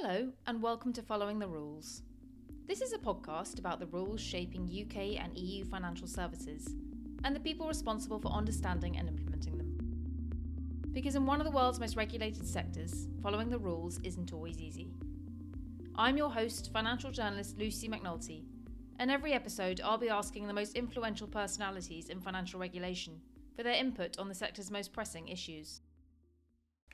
Hello, and welcome to Following the Rules. This is a podcast about the rules shaping UK and EU financial services and the people responsible for understanding and implementing them. Because in one of the world's most regulated sectors, following the rules isn't always easy. I'm your host, financial journalist Lucy McNulty, and every episode I'll be asking the most influential personalities in financial regulation for their input on the sector's most pressing issues.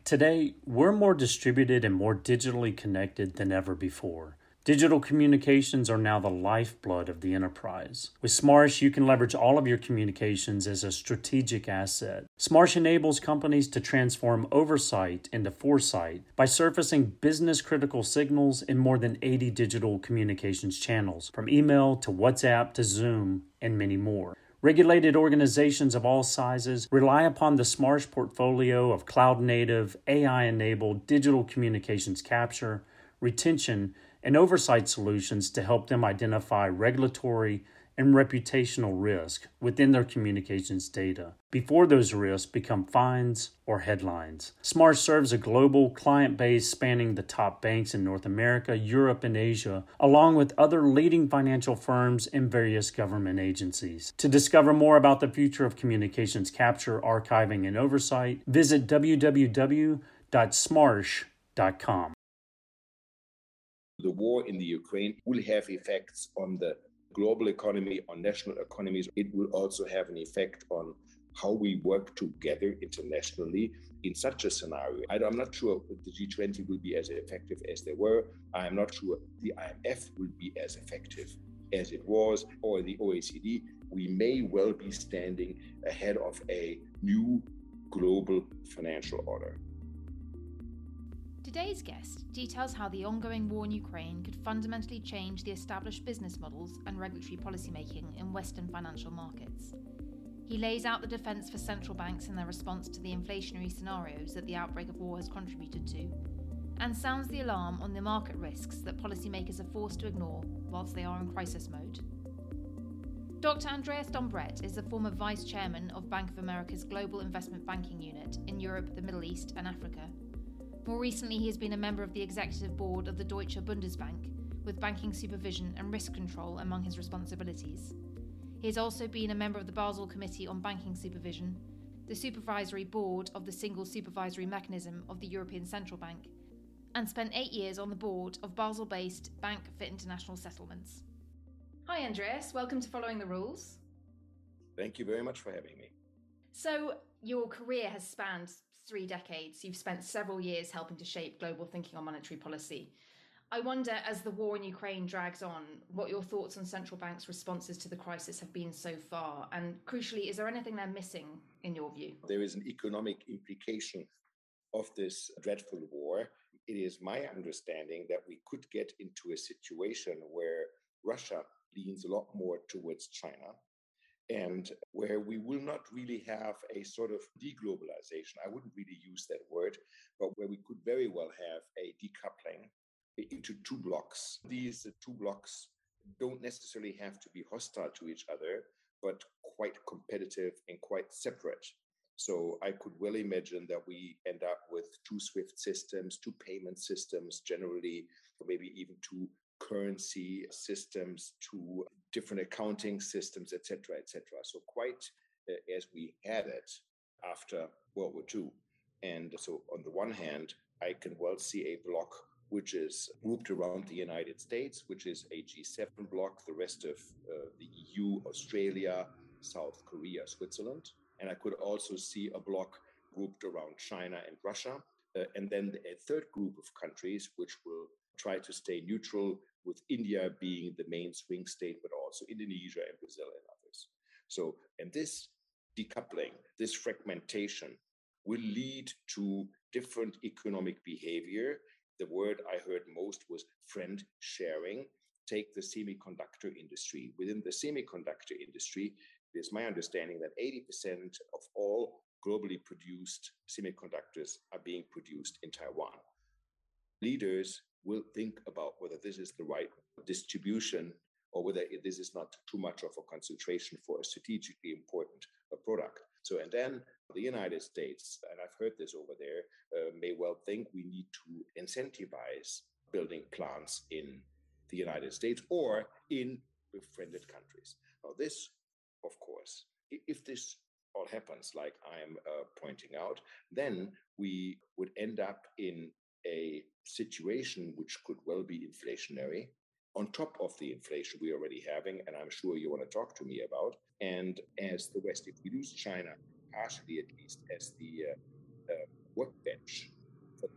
Today, we're more distributed and more digitally connected than ever before. Digital communications are now the lifeblood of the enterprise. With Smarsh, you can leverage all of your communications as a strategic asset. Smarsh enables companies to transform oversight into foresight by surfacing business critical signals in more than 80 digital communications channels, from email to WhatsApp to Zoom, and many more. Regulated organizations of all sizes rely upon the Smarsh portfolio of cloud native, AI enabled digital communications capture, retention, and oversight solutions to help them identify regulatory and reputational risk within their communications data before those risks become fines or headlines. Smarsh serves a global client base spanning the top banks in North America, Europe, and Asia, along with other leading financial firms and various government agencies. To discover more about the future of communications capture, archiving, and oversight, visit www.smarsh.com. The war in the Ukraine will have effects on the global economy, on national economies. It will also have an effect on how we work together internationally in such a scenario. I'm not sure the G20 will be as effective as they were. I'm not sure the IMF will be as effective as it was, or the OECD. We may well be standing ahead of a new global financial order. Today's guest details how the ongoing war in Ukraine could fundamentally change the established business models and regulatory policymaking in Western financial markets. He lays out the defence for central banks in their response to the inflationary scenarios that the outbreak of war has contributed to, and sounds the alarm on the market risks that policymakers are forced to ignore whilst they are in crisis mode. Dr. Andreas Dombret is the former vice chairman of Bank of America's Global Investment Banking Unit in Europe, the Middle East, and Africa more recently, he has been a member of the executive board of the Deutsche Bundesbank, with banking supervision and risk control among his responsibilities. He has also been a member of the Basel Committee on Banking Supervision, the supervisory board of the Single Supervisory Mechanism of the European Central Bank, and spent eight years on the board of Basel based Bank for International Settlements. Hi, Andreas. Welcome to Following the Rules. Thank you very much for having me. So, your career has spanned three decades, you've spent several years helping to shape global thinking on monetary policy. I wonder, as the war in Ukraine drags on, what your thoughts on central banks' responses to the crisis have been so far. And crucially, is there anything they're missing in your view? There is an economic implication of this dreadful war. It is my understanding that we could get into a situation where Russia leans a lot more towards China and where we will not really have a sort of deglobalization. I wouldn't really use that word, but where we could very well have a decoupling into two blocks. These two blocks don't necessarily have to be hostile to each other, but quite competitive and quite separate. So I could well imagine that we end up with two SWIFT systems, two payment systems, generally, or maybe even two currency systems, two different accounting systems, etc., etc. So quite uh, as we had it after World War II. And so on the one hand, I can well see a block which is grouped around the United States, which is a G7 block, the rest of uh, the EU, Australia, South Korea, Switzerland. And I could also see a block grouped around China and Russia. Uh, and then a third group of countries, which will try to stay neutral, with India being the main swing state, but also Indonesia and Brazil and others. So, and this decoupling, this fragmentation will lead to different economic behavior. The word I heard most was friend shoring. Take the semiconductor industry. Within the semiconductor industry, it is my understanding that 80% of all globally produced semiconductors are being produced in Taiwan. Leaders will think about whether this is the right distribution or whether this is not too much of a concentration for a strategically important uh, product. So, and then the United States, and I've heard this over there, uh, may well think we need to incentivize building plants in the United States or in befriended countries. Now, this, of course, if this all happens like I'm uh, pointing out, then we would end up in a situation which could well be inflationary on top of the inflation we're already having, and I'm sure you want to talk to me about. And as the West, if we lose China, partially at least as the uh, uh, workbench for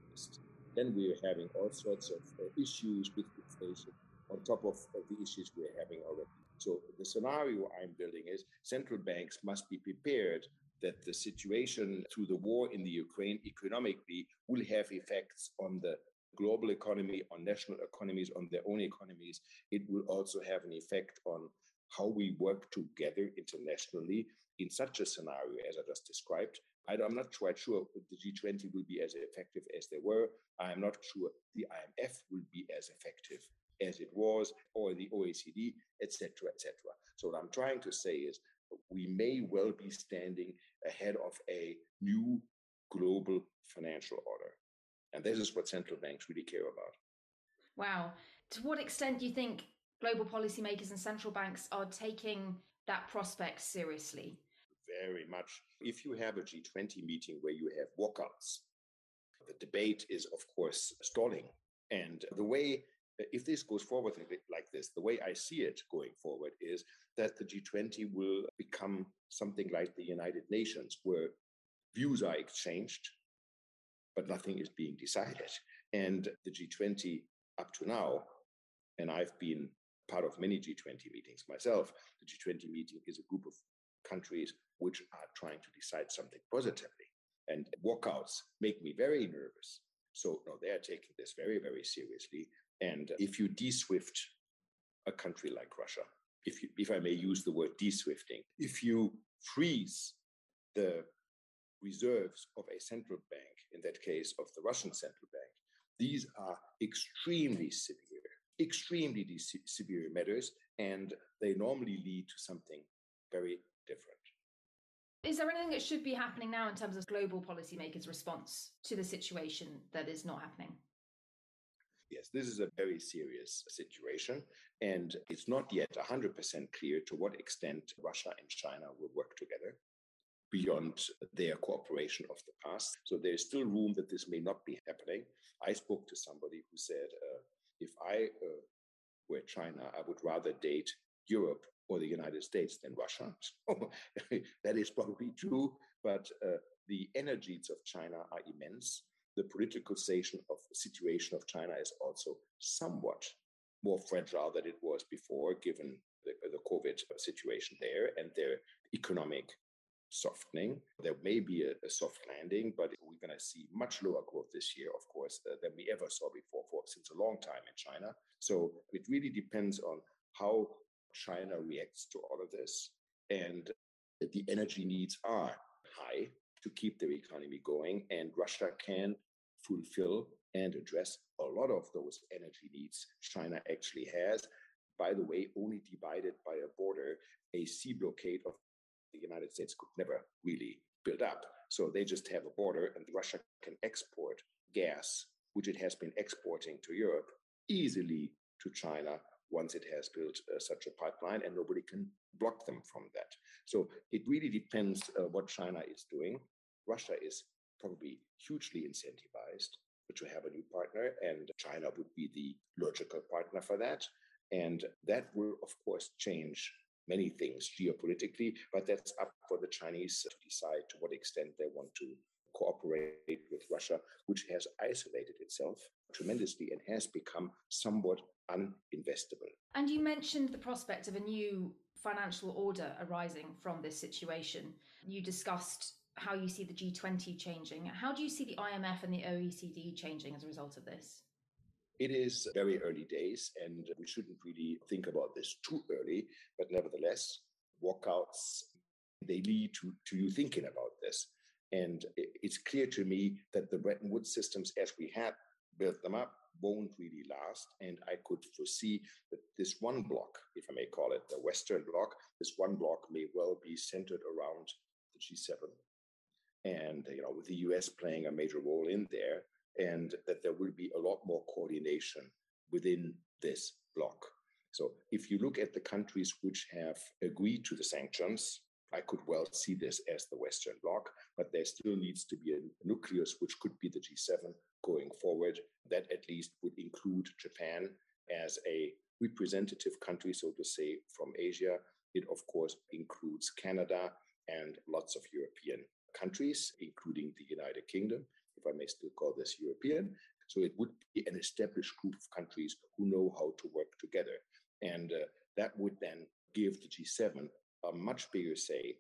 then we're having all sorts of uh, issues with inflation on top of, of the issues we're having already. So the scenario I'm building is central banks must be prepared that the situation through the war in the Ukraine economically will have effects on the global economy, on national economies, on their own economies. It will also have an effect on how we work together internationally in such a scenario as I just described. I'm not quite sure the G20 will be as effective as they were. I am not sure the IMF will be as effective as it was, or the OECD, etc., etc. So what I'm trying to say is we may well be standing ahead of a new global financial order. And this is what central banks really care about. Wow. To what extent do you think global policymakers and central banks are taking that prospect seriously? Very much. If you have a G20 meeting where you have walkouts, the debate is, of course, stalling. And the way Uh, if this goes forward like this, the way I see it going forward is that the G20 will become something like the United Nations, where views are exchanged, but nothing is being decided. And the G20 up to now, and I've been part of many G20 meetings myself, the G20 meeting is a group of countries which are trying to decide something positively. And walkouts make me very nervous. So, no, they are taking this very, very seriously. And if you de-SWIFT a country like Russia, if, you, if I may use the word de-SWIFTing, if you freeze the reserves of a central bank, in that case of the Russian central bank, these are extremely severe, extremely de- severe matters, and they normally lead to something very different. Is there anything that should be happening now in terms of global policymakers' response to the situation that is not happening? Yes, this is a very serious situation, and it's not yet 100% clear to what extent Russia and China will work together beyond their cooperation of the past. So there is still room that this may not be happening. I spoke to somebody who said, uh, if I uh, were China, I would rather date Europe or the United States than Russia. So that is probably true, but uh, the energies of China are immense the political situation of, situation of China is also somewhat more fragile than it was before, given the, the COVID situation there and their economic softening. There may be a, a soft landing, but we're going to see much lower growth this year, of course, uh, than we ever saw before for since a long time in China. So it really depends on how China reacts to all of this. And the energy needs are high to keep their economy going, and Russia can fulfill and address a lot of those energy needs China actually has. By the way, only divided by a border, a sea blockade of the United States could never really build up. So they just have a border, and Russia can export gas, which it has been exporting to Europe, easily to China once it has built uh, such a pipeline, and nobody can block them from that. So it really depends uh, what China is doing. Russia is probably hugely incentivized to have a new partner, and China would be the logical partner for that. And that will, of course, change many things geopolitically, but that's up for the Chinese to decide to what extent they want to cooperate with Russia, which has isolated itself tremendously and has become somewhat uninvestable. And you mentioned the prospect of a new financial order arising from this situation. You discussed how you see the G20 changing. How do you see the IMF and the OECD changing as a result of this? It is very early days, and we shouldn't really think about this too early. But nevertheless, walkouts they lead to, to you thinking about this. And it's clear to me that the Bretton Woods systems, as we had built them up, won't really last. And I could foresee that this one block, if I may call it the Western block, this one block may well be centered around the G7 and you know with the US playing a major role in there, and that there will be a lot more coordination within this bloc. So if you look at the countries which have agreed to the sanctions, I could well see this as the Western Bloc, but there still needs to be a nucleus which could be the G7 going forward. That at least would include Japan as a representative country, so to say, from Asia. It, of course, includes Canada and lots of European countries, including the United Kingdom, if I may still call this European. So it would be an established group of countries who know how to work together. And uh, that would then give the G7 a much bigger say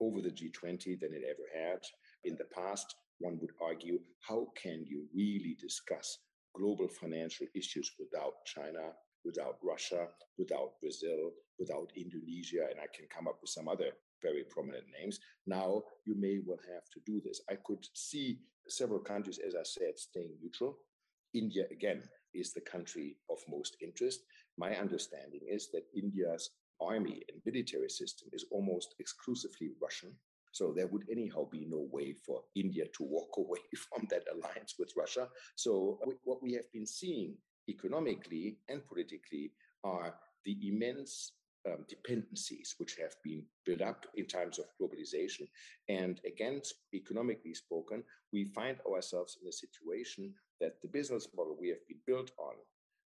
over the G20 than it ever had. In the past, one would argue how can you really discuss global financial issues without China, without Russia, without Brazil, without Indonesia, and I can come up with some other very prominent names. Now you may well have to do this. I could see several countries, as I said, staying neutral. India, again, is the country of most interest. My understanding is that India's army and military system is almost exclusively Russian. So there would anyhow be no way for India to walk away from that alliance with Russia. So what we have been seeing economically and politically are the immense um, dependencies which have been built up in times of globalization. And again, economically spoken, we find ourselves in a situation that the business model we have been built on,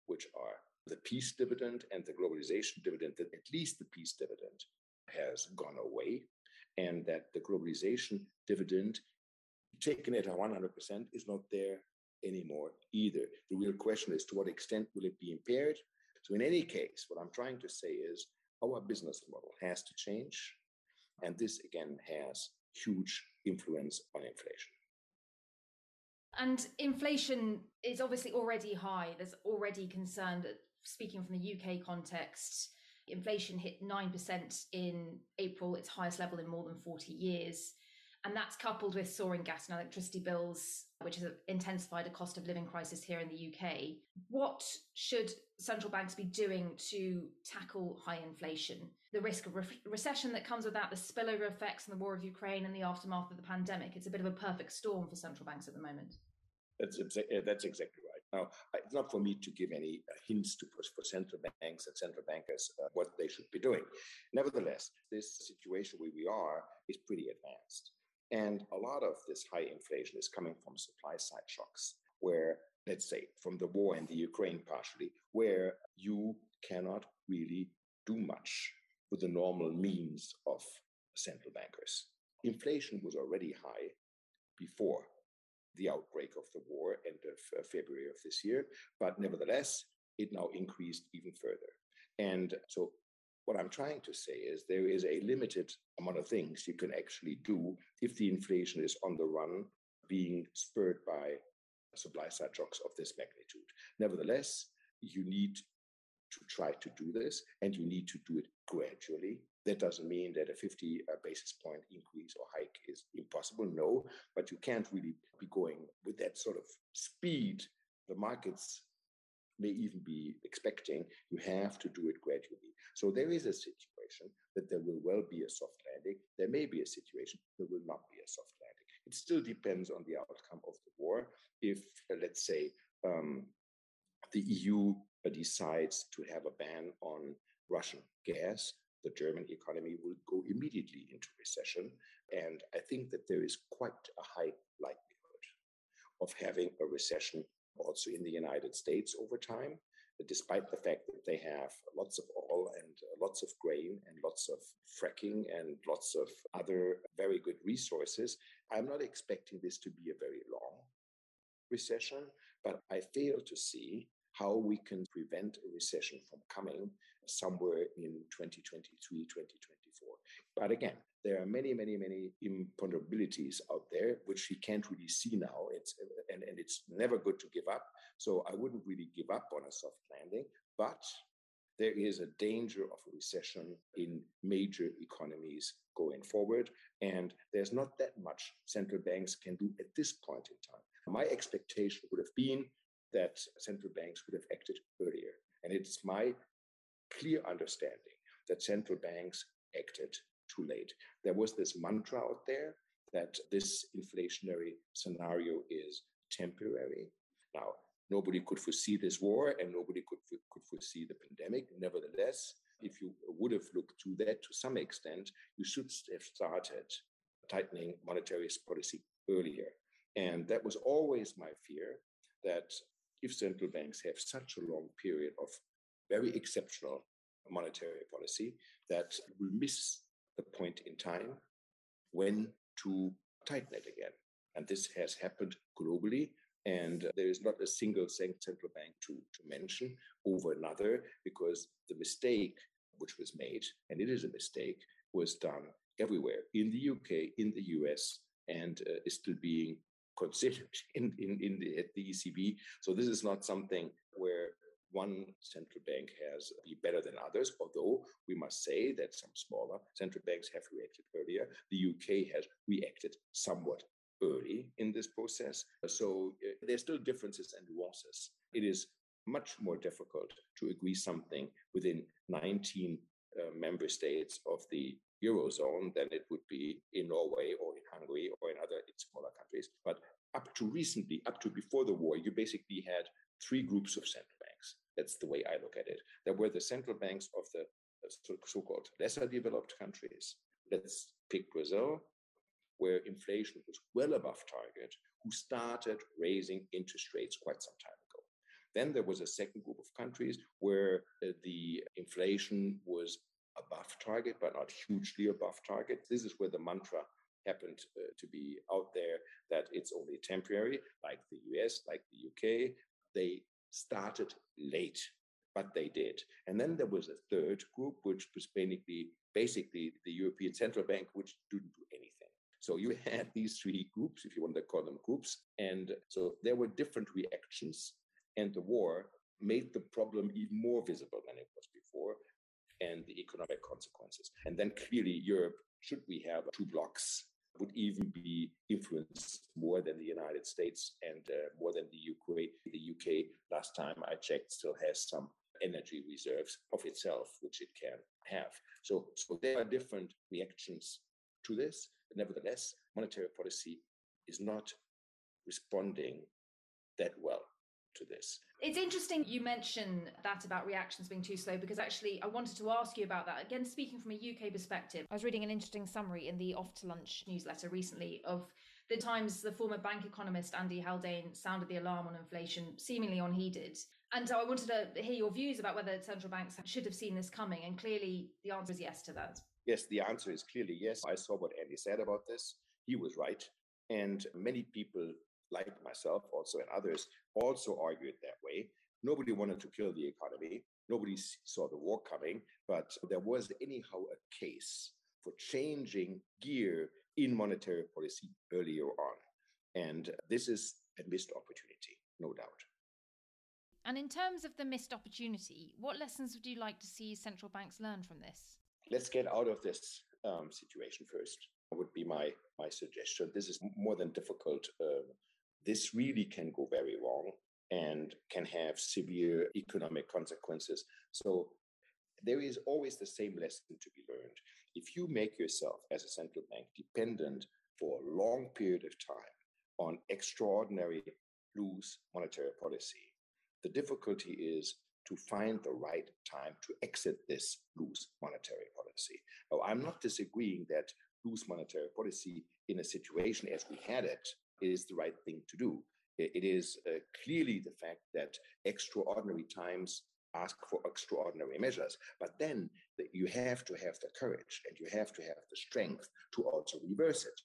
which are the peace dividend and the globalization dividend, that at least the peace dividend has gone away, and that the globalization dividend, taken at 100%, is not there anymore either. The real question is to what extent will it be impaired? So, in any case, what I'm trying to say is our business model has to change. And this again has huge influence on inflation. And inflation is obviously already high. There's already concern that, speaking from the UK context, inflation hit 9% in April, its highest level in more than 40 years. And that's coupled with soaring gas and electricity bills, which has intensified a cost of living crisis here in the UK. What should central banks be doing to tackle high inflation? The risk of re- recession that comes with that, the spillover effects from the war of Ukraine and the aftermath of the pandemic. It's a bit of a perfect storm for central banks at the moment. That's, that's exactly right. Now, it's not for me to give any uh, hints to for central banks and central bankers uh, what they should be doing. Nevertheless, this situation where we are is pretty advanced. And a lot of this high inflation is coming from supply side shocks, where, let's say, from the war in the Ukraine partially, where you cannot really do much with the normal means of central bankers. Inflation was already high before the outbreak of the war, end of uh, February of this year, but nevertheless, it now increased even further. And so what I'm trying to say is there is a limited amount of things you can actually do if the inflation is on the run, being spurred by supply side shocks of this magnitude. Nevertheless, you need to try to do this and you need to do it gradually. That doesn't mean that a 50 uh, basis point increase or hike is impossible. No, but you can't really be going with that sort of speed the markets may even be expecting. You have to do it gradually. So there is a situation that there will well be a soft landing. There may be a situation there will not be a soft landing. It still depends on the outcome of the war. If, uh, let's say, um, the EU decides to have a ban on Russian gas, the German economy will go immediately into recession. And I think that there is quite a high likelihood of having a recession also in the United States over time, despite the fact that they have lots of oil and lots of grain and lots of fracking and lots of other very good resources. I'm not expecting this to be a very long recession, but I fail to see how we can prevent a recession from coming somewhere in 2023, 2024. But again, there are many, many, many imponderabilities out there which we can't really see now. It's and, and it's never good to give up. So I wouldn't really give up on a soft landing, but there is a danger of a recession in major economies going forward. And there's not that much central banks can do at this point in time. My expectation would have been that central banks would have acted earlier. And it's my clear understanding that central banks acted too late. There was this mantra out there that this inflationary scenario is temporary. Now, Nobody could foresee this war and nobody could, could foresee the pandemic. Nevertheless, if you would have looked to that to some extent, you should have started tightening monetary policy earlier. And that was always my fear that if central banks have such a long period of very exceptional monetary policy, that we miss the point in time when to tighten it again. And this has happened globally. And there is not a single central bank to, to mention over another because the mistake which was made, and it is a mistake, was done everywhere in the UK, in the US, and uh, is still being considered in, in, in the, at the ECB. So this is not something where one central bank has be better than others, although we must say that some smaller central banks have reacted earlier. The UK has reacted somewhat early in this process. So uh, there's still differences and nuances. It is much more difficult to agree something within 19 uh, member states of the eurozone than it would be in Norway or in Hungary or in other in smaller countries. But up to recently, up to before the war, you basically had three groups of central banks. That's the way I look at it. There were the central banks of the so-called lesser developed countries. Let's pick Brazil, where inflation was well above target, who started raising interest rates quite some time ago. Then there was a second group of countries where uh, the inflation was above target, but not hugely above target. This is where the mantra happened uh, to be out there that it's only temporary, like the US, like the UK. They started late, but they did. And then there was a third group, which was basically, basically the European Central Bank, which didn't do anything. So you had these three groups, if you want to call them groups. And so there were different reactions. And the war made the problem even more visible than it was before and the economic consequences. And then clearly, Europe, should we have two blocks, would even be influenced more than the United States and uh, more than the UK. The UK, last time I checked, still has some energy reserves of itself, which it can have. So, so there are different reactions to this. But Nevertheless, monetary policy is not responding that well to this. It's interesting you mention that about reactions being too slow because actually I wanted to ask you about that. Again, speaking from a UK perspective, I was reading an interesting summary in the Off to Lunch newsletter recently of the times the former bank economist Andy Haldane sounded the alarm on inflation, seemingly unheeded. And so I wanted to hear your views about whether central banks should have seen this coming. And clearly the answer is yes to that. Yes, the answer is clearly yes. I saw what Andy said about this. He was right. And many people like myself also and others also argued that way. Nobody wanted to kill the economy. Nobody saw the war coming, but there was anyhow a case for changing gear in monetary policy earlier on. And this is a missed opportunity, no doubt. And in terms of the missed opportunity, what lessons would you like to see central banks learn from this? Let's get out of this um, situation first. Would be my my suggestion. This is more than difficult uh, this really can go very wrong and can have severe economic consequences. So there is always the same lesson to be learned. If you make yourself as a central bank dependent for a long period of time on extraordinary loose monetary policy, the difficulty is to find the right time to exit this loose monetary policy. Now, I'm not disagreeing that loose monetary policy in a situation as we had it is the right thing to do. It is uh, clearly the fact that extraordinary times ask for extraordinary measures. But then you have to have the courage and you have to have the strength to also reverse it.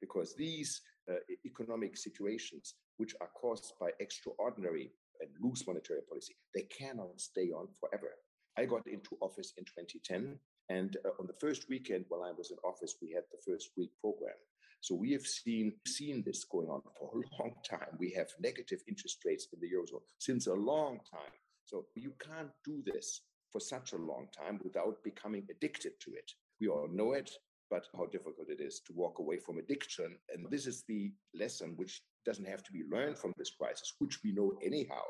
Because these uh, economic situations, which are caused by extraordinary and loose monetary policy, they cannot stay on forever. I got into office in 2010, and uh, on the first weekend while I was in office, we had the first Greek program. So we have seen, seen this going on for a long time. We have negative interest rates in the Eurozone since a long time. So you can't do this for such a long time without becoming addicted to it. We all know it, but how difficult it is to walk away from addiction. And this is the lesson which doesn't have to be learned from this crisis, which we know anyhow,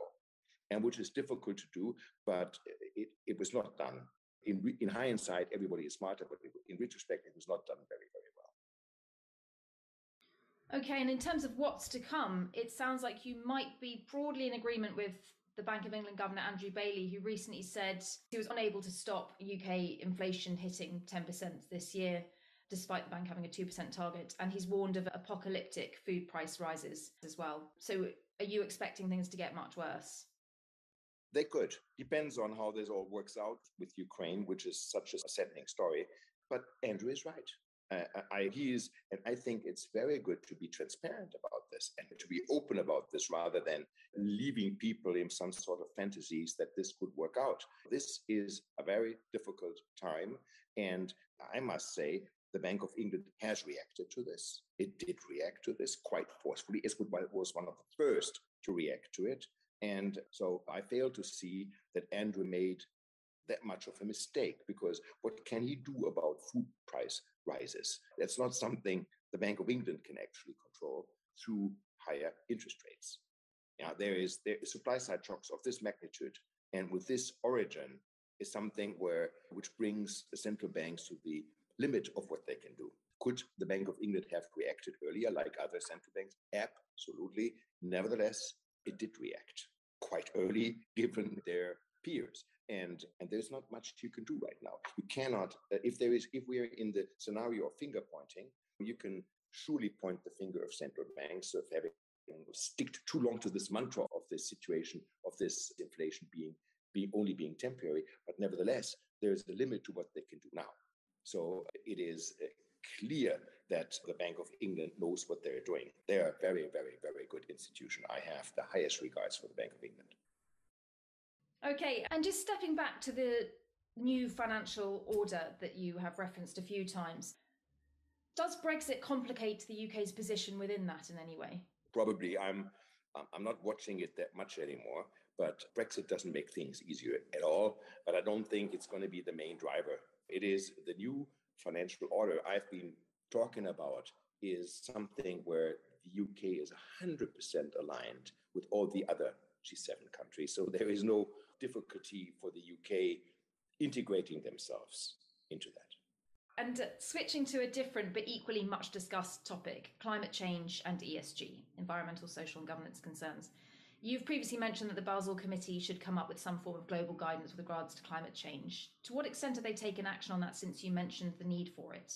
and which is difficult to do, but it, it was not done. In, in hindsight, everybody is smarter, but in retrospect, it was not done very, Okay, and in terms of what's to come, it sounds like you might be broadly in agreement with the Bank of England Governor Andrew Bailey, who recently said he was unable to stop UK inflation hitting 10% this year, despite the bank having a 2% target. And he's warned of apocalyptic food price rises as well. So are you expecting things to get much worse? They could. Depends on how this all works out with Ukraine, which is such a saddening story. But Andrew is right. Uh, I, he is, and I think it's very good to be transparent about this and to be open about this rather than leaving people in some sort of fantasies that this could work out. This is a very difficult time. And I must say, the Bank of England has reacted to this. It did react to this quite forcefully. It was one of the first to react to it. And so I fail to see that Andrew made that much of a mistake because what can he do about food price rises? That's not something the Bank of England can actually control through higher interest rates. Now, there is there is supply side shocks of this magnitude, and with this origin is something where which brings the central banks to the limit of what they can do. Could the Bank of England have reacted earlier, like other central banks? Absolutely. Nevertheless, it did react quite early, given their peers and and there's not much you can do right now you cannot uh, if there is if we're in the scenario of finger pointing you can surely point the finger of central banks of having stick too long to this mantra of this situation of this inflation being being only being temporary but nevertheless there is a limit to what they can do now so it is uh, clear that the Bank of England knows what they're doing. They're a very, very, very good institution. I have the highest regards for the Bank of England. Okay, and just stepping back to the new financial order that you have referenced a few times, does Brexit complicate the UK's position within that in any way? Probably. I'm I'm not watching it that much anymore, but Brexit doesn't make things easier at all. But I don't think it's going to be the main driver. It is the new financial order I've been talking about is something where the UK is 100% aligned with all the other G7 countries. So there is no difficulty for the UK integrating themselves into that. And uh, switching to a different but equally much discussed topic climate change and ESG, environmental, social, and governance concerns. You've previously mentioned that the Basel Committee should come up with some form of global guidance with regards to climate change. To what extent have they taken action on that since you mentioned the need for it?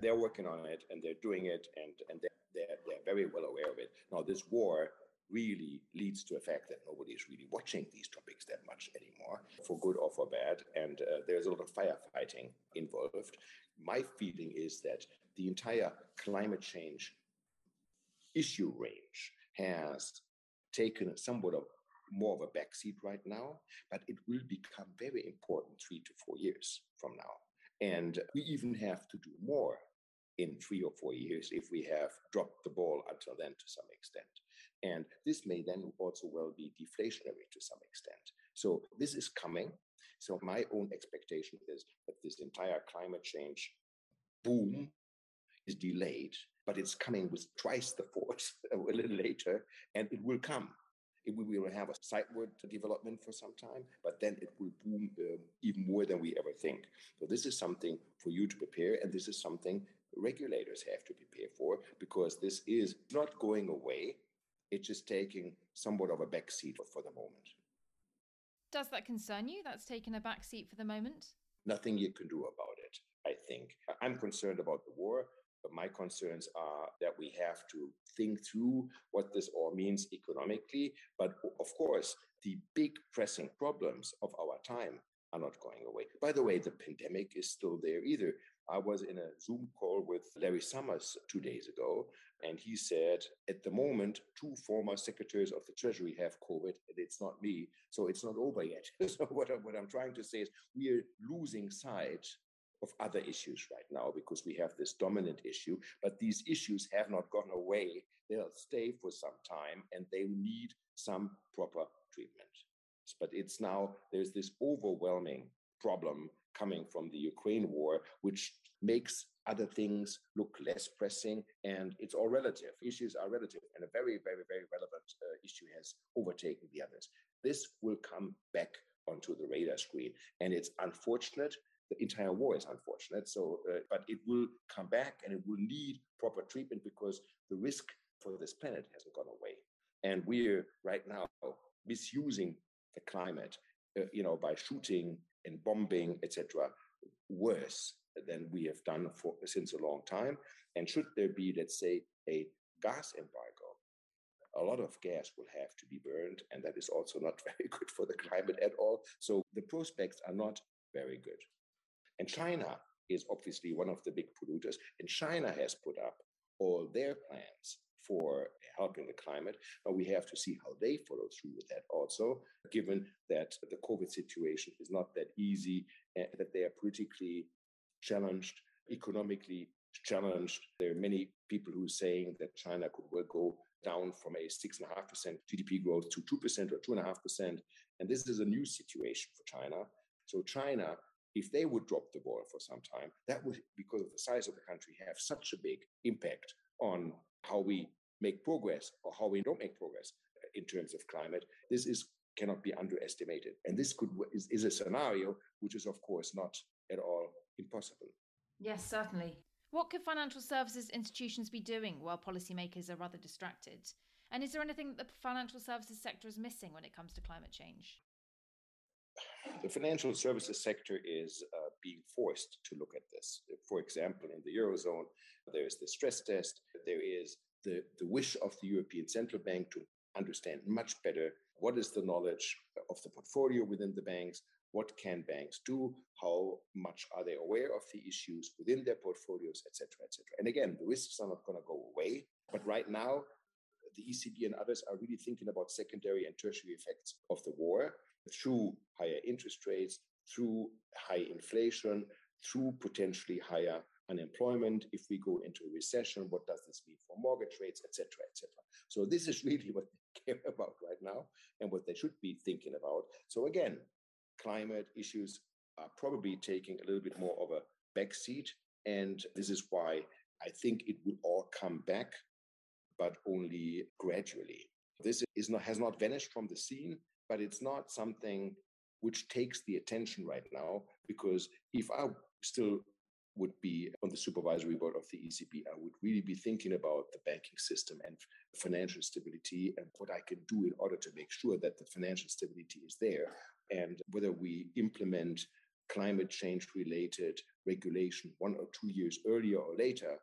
They're working on it and they're doing it and, and they're, they're, they're very well aware of it. Now, this war really leads to a fact that nobody is really watching these topics that much anymore, for good or for bad. And uh, there's a lot of firefighting involved. My feeling is that the entire climate change issue range has taken somewhat of more of a backseat right now, but it will become very important three to four years from now. And we even have to do more in three or four years if we have dropped the ball until then to some extent. And this may then also well be deflationary to some extent. So this is coming. So my own expectation is that this entire climate change boom is delayed, but it's coming with twice the force a little later, and it will come. We will have a sideward development for some time, but then it will boom um, even more than we ever think. So this is something for you to prepare, and this is something regulators have to prepare for because this is not going away. It's just taking somewhat of a backseat for the moment. Does that concern you? That's taken a backseat for the moment? Nothing you can do about it, I think. I'm concerned about the war, but my concerns are that we have to think through what this all means economically. But of course, the big pressing problems of our time are not going away. By the way, the pandemic is still there either. I was in a Zoom call with Larry Summers two days ago, and he said, at the moment, two former secretaries of the Treasury have COVID, and it's not me, so it's not over yet. so what, I, what I'm trying to say is we are losing sight of other issues right now because we have this dominant issue, but these issues have not gone away. They'll stay for some time, and they need some proper treatment. But it's now, there's this overwhelming problem coming from the Ukraine war, which makes other things look less pressing and it's all relative. Issues are relative, and a very, very, very relevant uh, issue has overtaken the others. This will come back onto the radar screen, and it's unfortunate the entire war is unfortunate. So, uh, but it will come back and it will need proper treatment because the risk for this planet hasn't gone away. And we're right now misusing the climate, uh, you know, by shooting and bombing, etc., worse than we have done for since a long time. And should there be, let's say, a gas embargo, a lot of gas will have to be burned, and that is also not very good for the climate at all. So the prospects are not very good. And China is obviously one of the big polluters, and China has put up all their plans for helping the climate. Now we have to see how they follow through with that also, given that the COVID situation is not that easy, and that they are politically challenged, economically challenged. There are many people who are saying that China could well go down from a 6.5% GDP growth to 2% or 2.5%. And this is a new situation for China. So, China, if they would drop the ball for some time, that would, because of the size of the country, have such a big impact on how we make progress or how we don't make progress in terms of climate. This is cannot be underestimated. And this could is, is a scenario which is, of course, not at all impossible. Yes, certainly. What could financial services institutions be doing while policymakers are rather distracted? And is there anything that the financial services sector is missing when it comes to climate change? The financial services sector is uh, being forced to look at this. For example, in the Eurozone, there is the stress test, there is the, the wish of the European Central Bank to understand much better what is the knowledge of the portfolio within the banks, what can banks do? How much are they aware of the issues within their portfolios, etc., etc. And again, the risks are not going to go away. But right now, the ECB and others are really thinking about secondary and tertiary effects of the war through higher interest rates, through high inflation, through potentially higher unemployment. If we go into a recession, what does this mean for mortgage rates, etc., etc. So this is really what they care about right now and what they should be thinking about. So again, climate issues are probably taking a little bit more of a backseat. And this is why I think it will all come back, but only gradually. This is not, has not vanished from the scene, but it's not something which takes the attention right now. Because if I still would be on the supervisory board of the ECB, I would really be thinking about the banking system and financial stability and what I can do in order to make sure that the financial stability is there and whether we implement climate change related regulation one or two years earlier or later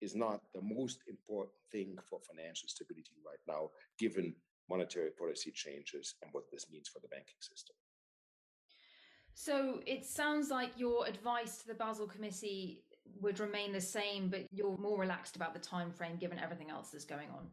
is not the most important thing for financial stability right now, given monetary policy changes and what this means for the banking system. So it sounds like your advice to the Basel Committee would remain the same, but you're more relaxed about the time frame given everything else that's going on.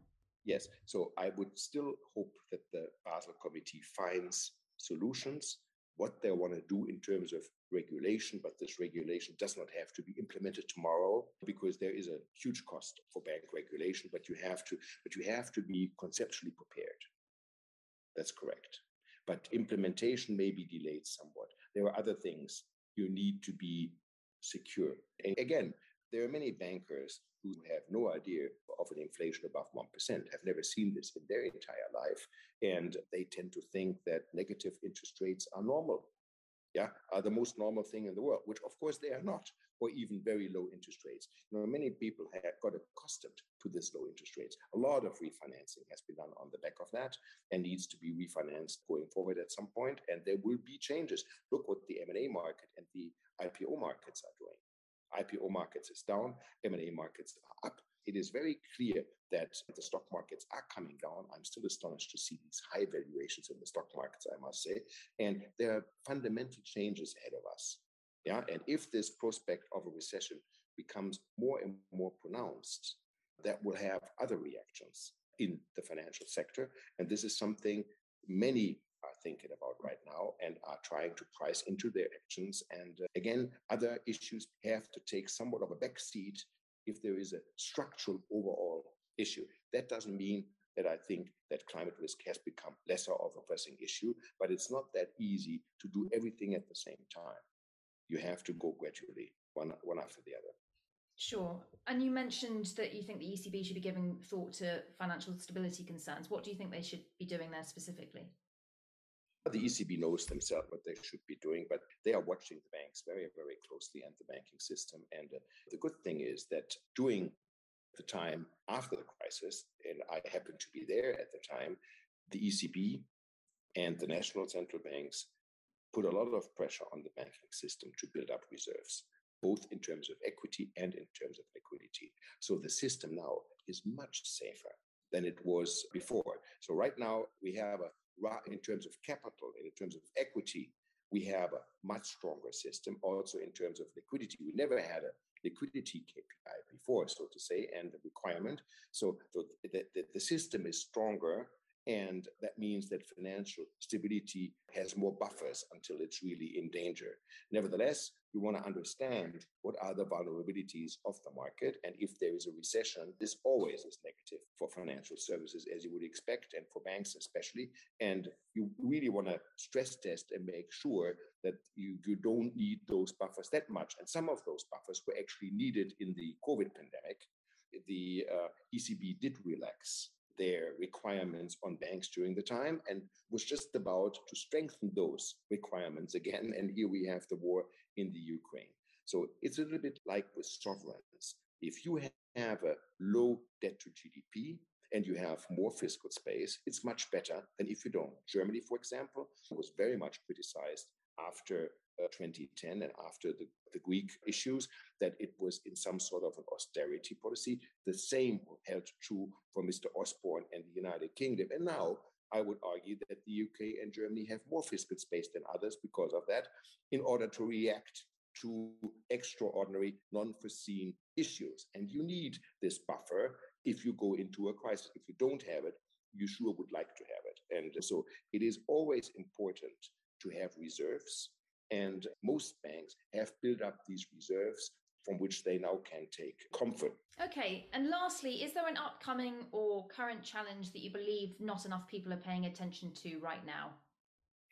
Yes. So I would still hope that the Basel Committee finds solutions, what they want to do in terms of regulation, but this regulation does not have to be implemented tomorrow because there is a huge cost for bank regulation, but you have to, but you have to be conceptually prepared. That's correct. But implementation may be delayed somewhat. There are other things you need to be secure. And again, there are many bankers who have no idea of an inflation above 1%, have never seen this in their entire life. And they tend to think that negative interest rates are normal, yeah, are the most normal thing in the world, which of course they are not, or even very low interest rates. You know, many people have got accustomed to this low interest rates. A lot of refinancing has been done on the back of that and needs to be refinanced going forward at some point. And there will be changes. Look what the M&A market and the IPO markets are doing. IPO markets is down, M&A markets are up. It is very clear that the stock markets are coming down. I'm still astonished to see these high valuations in the stock markets, I must say. And there are fundamental changes ahead of us. Yeah. And if this prospect of a recession becomes more and more pronounced, that will have other reactions in the financial sector. And this is something many are thinking about right now and are trying to price into their actions. And uh, again, other issues have to take somewhat of a backseat if there is a structural overall issue. That doesn't mean that I think that climate risk has become lesser of a pressing issue, but it's not that easy to do everything at the same time. You have to go gradually, one, one after the other. Sure. And you mentioned that you think the ECB should be giving thought to financial stability concerns. What do you think they should be doing there specifically? The ECB knows themselves what they should be doing, but they are watching the banks very, very closely and the banking system. And uh, the good thing is that during the time after the crisis, and I happened to be there at the time, the ECB and the national central banks put a lot of pressure on the banking system to build up reserves, both in terms of equity and in terms of liquidity. So the system now is much safer than it was before. So right now we have a in terms of capital in terms of equity, we have a much stronger system. Also in terms of liquidity, we never had a liquidity KPI before, so to say, and the requirement. So, so the, the, the system is stronger and that means that financial stability has more buffers until it's really in danger. Nevertheless, we want to understand what are the vulnerabilities of the market. And if there is a recession, this always is negative for financial services, as you would expect, and for banks especially. And you really want to stress test and make sure that you, you don't need those buffers that much. And some of those buffers were actually needed in the COVID pandemic. The uh, ECB did relax their requirements on banks during the time and was just about to strengthen those requirements again. And here we have the war in the Ukraine. So it's a little bit like with sovereigns. If you have a low debt to GDP and you have more fiscal space, it's much better than if you don't. Germany, for example, was very much criticized after Uh, 2010 and after the, the Greek issues that it was in some sort of an austerity policy. The same held true for Mr. Osborne and the United Kingdom. And now I would argue that the UK and Germany have more fiscal space than others because of that, in order to react to extraordinary, non foreseen issues. And you need this buffer if you go into a crisis. If you don't have it, you sure would like to have it. And so it is always important to have reserves. And most banks have built up these reserves from which they now can take comfort. Okay, and lastly, is there an upcoming or current challenge that you believe not enough people are paying attention to right now?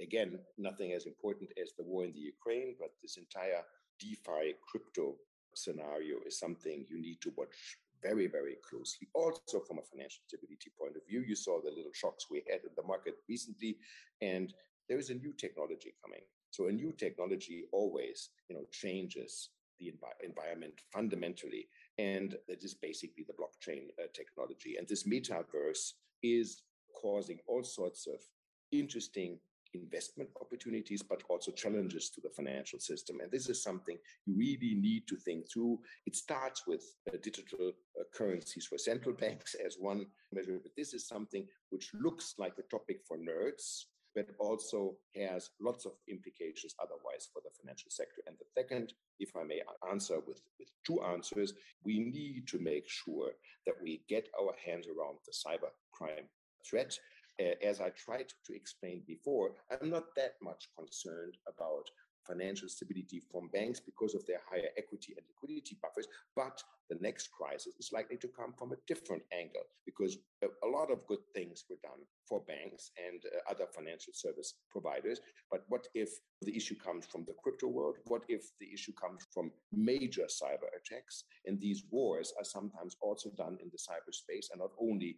Again, nothing as important as the war in the Ukraine, but this entire DeFi crypto scenario is something you need to watch very, very closely. Also, from a financial stability point of view, you saw the little shocks we had in the market recently, and there is a new technology coming. So, a new technology always, you know, changes the envi- environment fundamentally. And that is basically the blockchain uh, technology. And this metaverse is causing all sorts of interesting investment opportunities, but also challenges to the financial system. And this is something you really need to think through. It starts with uh, digital uh, currencies for central banks as one measure, but this is something which looks like a topic for nerds but also has lots of implications otherwise for the financial sector. And the second, if I may answer with, with two answers, we need to make sure that we get our hands around the cyber crime threat. Uh, as I tried to explain before, I'm not that much concerned about financial stability from banks because of their higher equity and liquidity buffers. But the next crisis is likely to come from a different angle because a lot of good things were done for banks and uh, other financial service providers. But what if the issue comes from the crypto world? What if the issue comes from major cyber attacks? And these wars are sometimes also done in the cyberspace and not only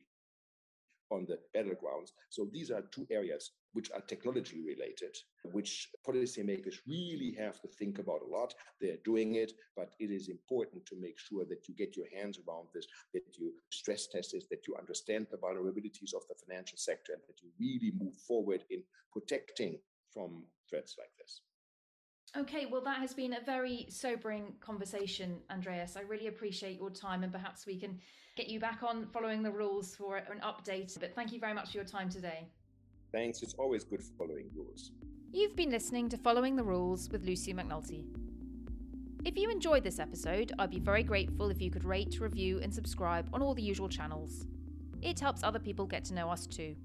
on the battlegrounds. So these are two areas which are technology related, which policymakers really have to think about a lot. They're doing it, but it is important to make sure that you get your hands around this, that you stress test this, that you understand the vulnerabilities of the financial sector, and that you really move forward in protecting from threats like this. Okay, well, that has been a very sobering conversation, Andreas. I really appreciate your time, and perhaps we can get you back on following the rules for an update. But thank you very much for your time today. Thanks. It's always good following rules. You've been listening to Following the Rules with Lucy McNulty. If you enjoyed this episode, I'd be very grateful if you could rate, review, and subscribe on all the usual channels. It helps other people get to know us too.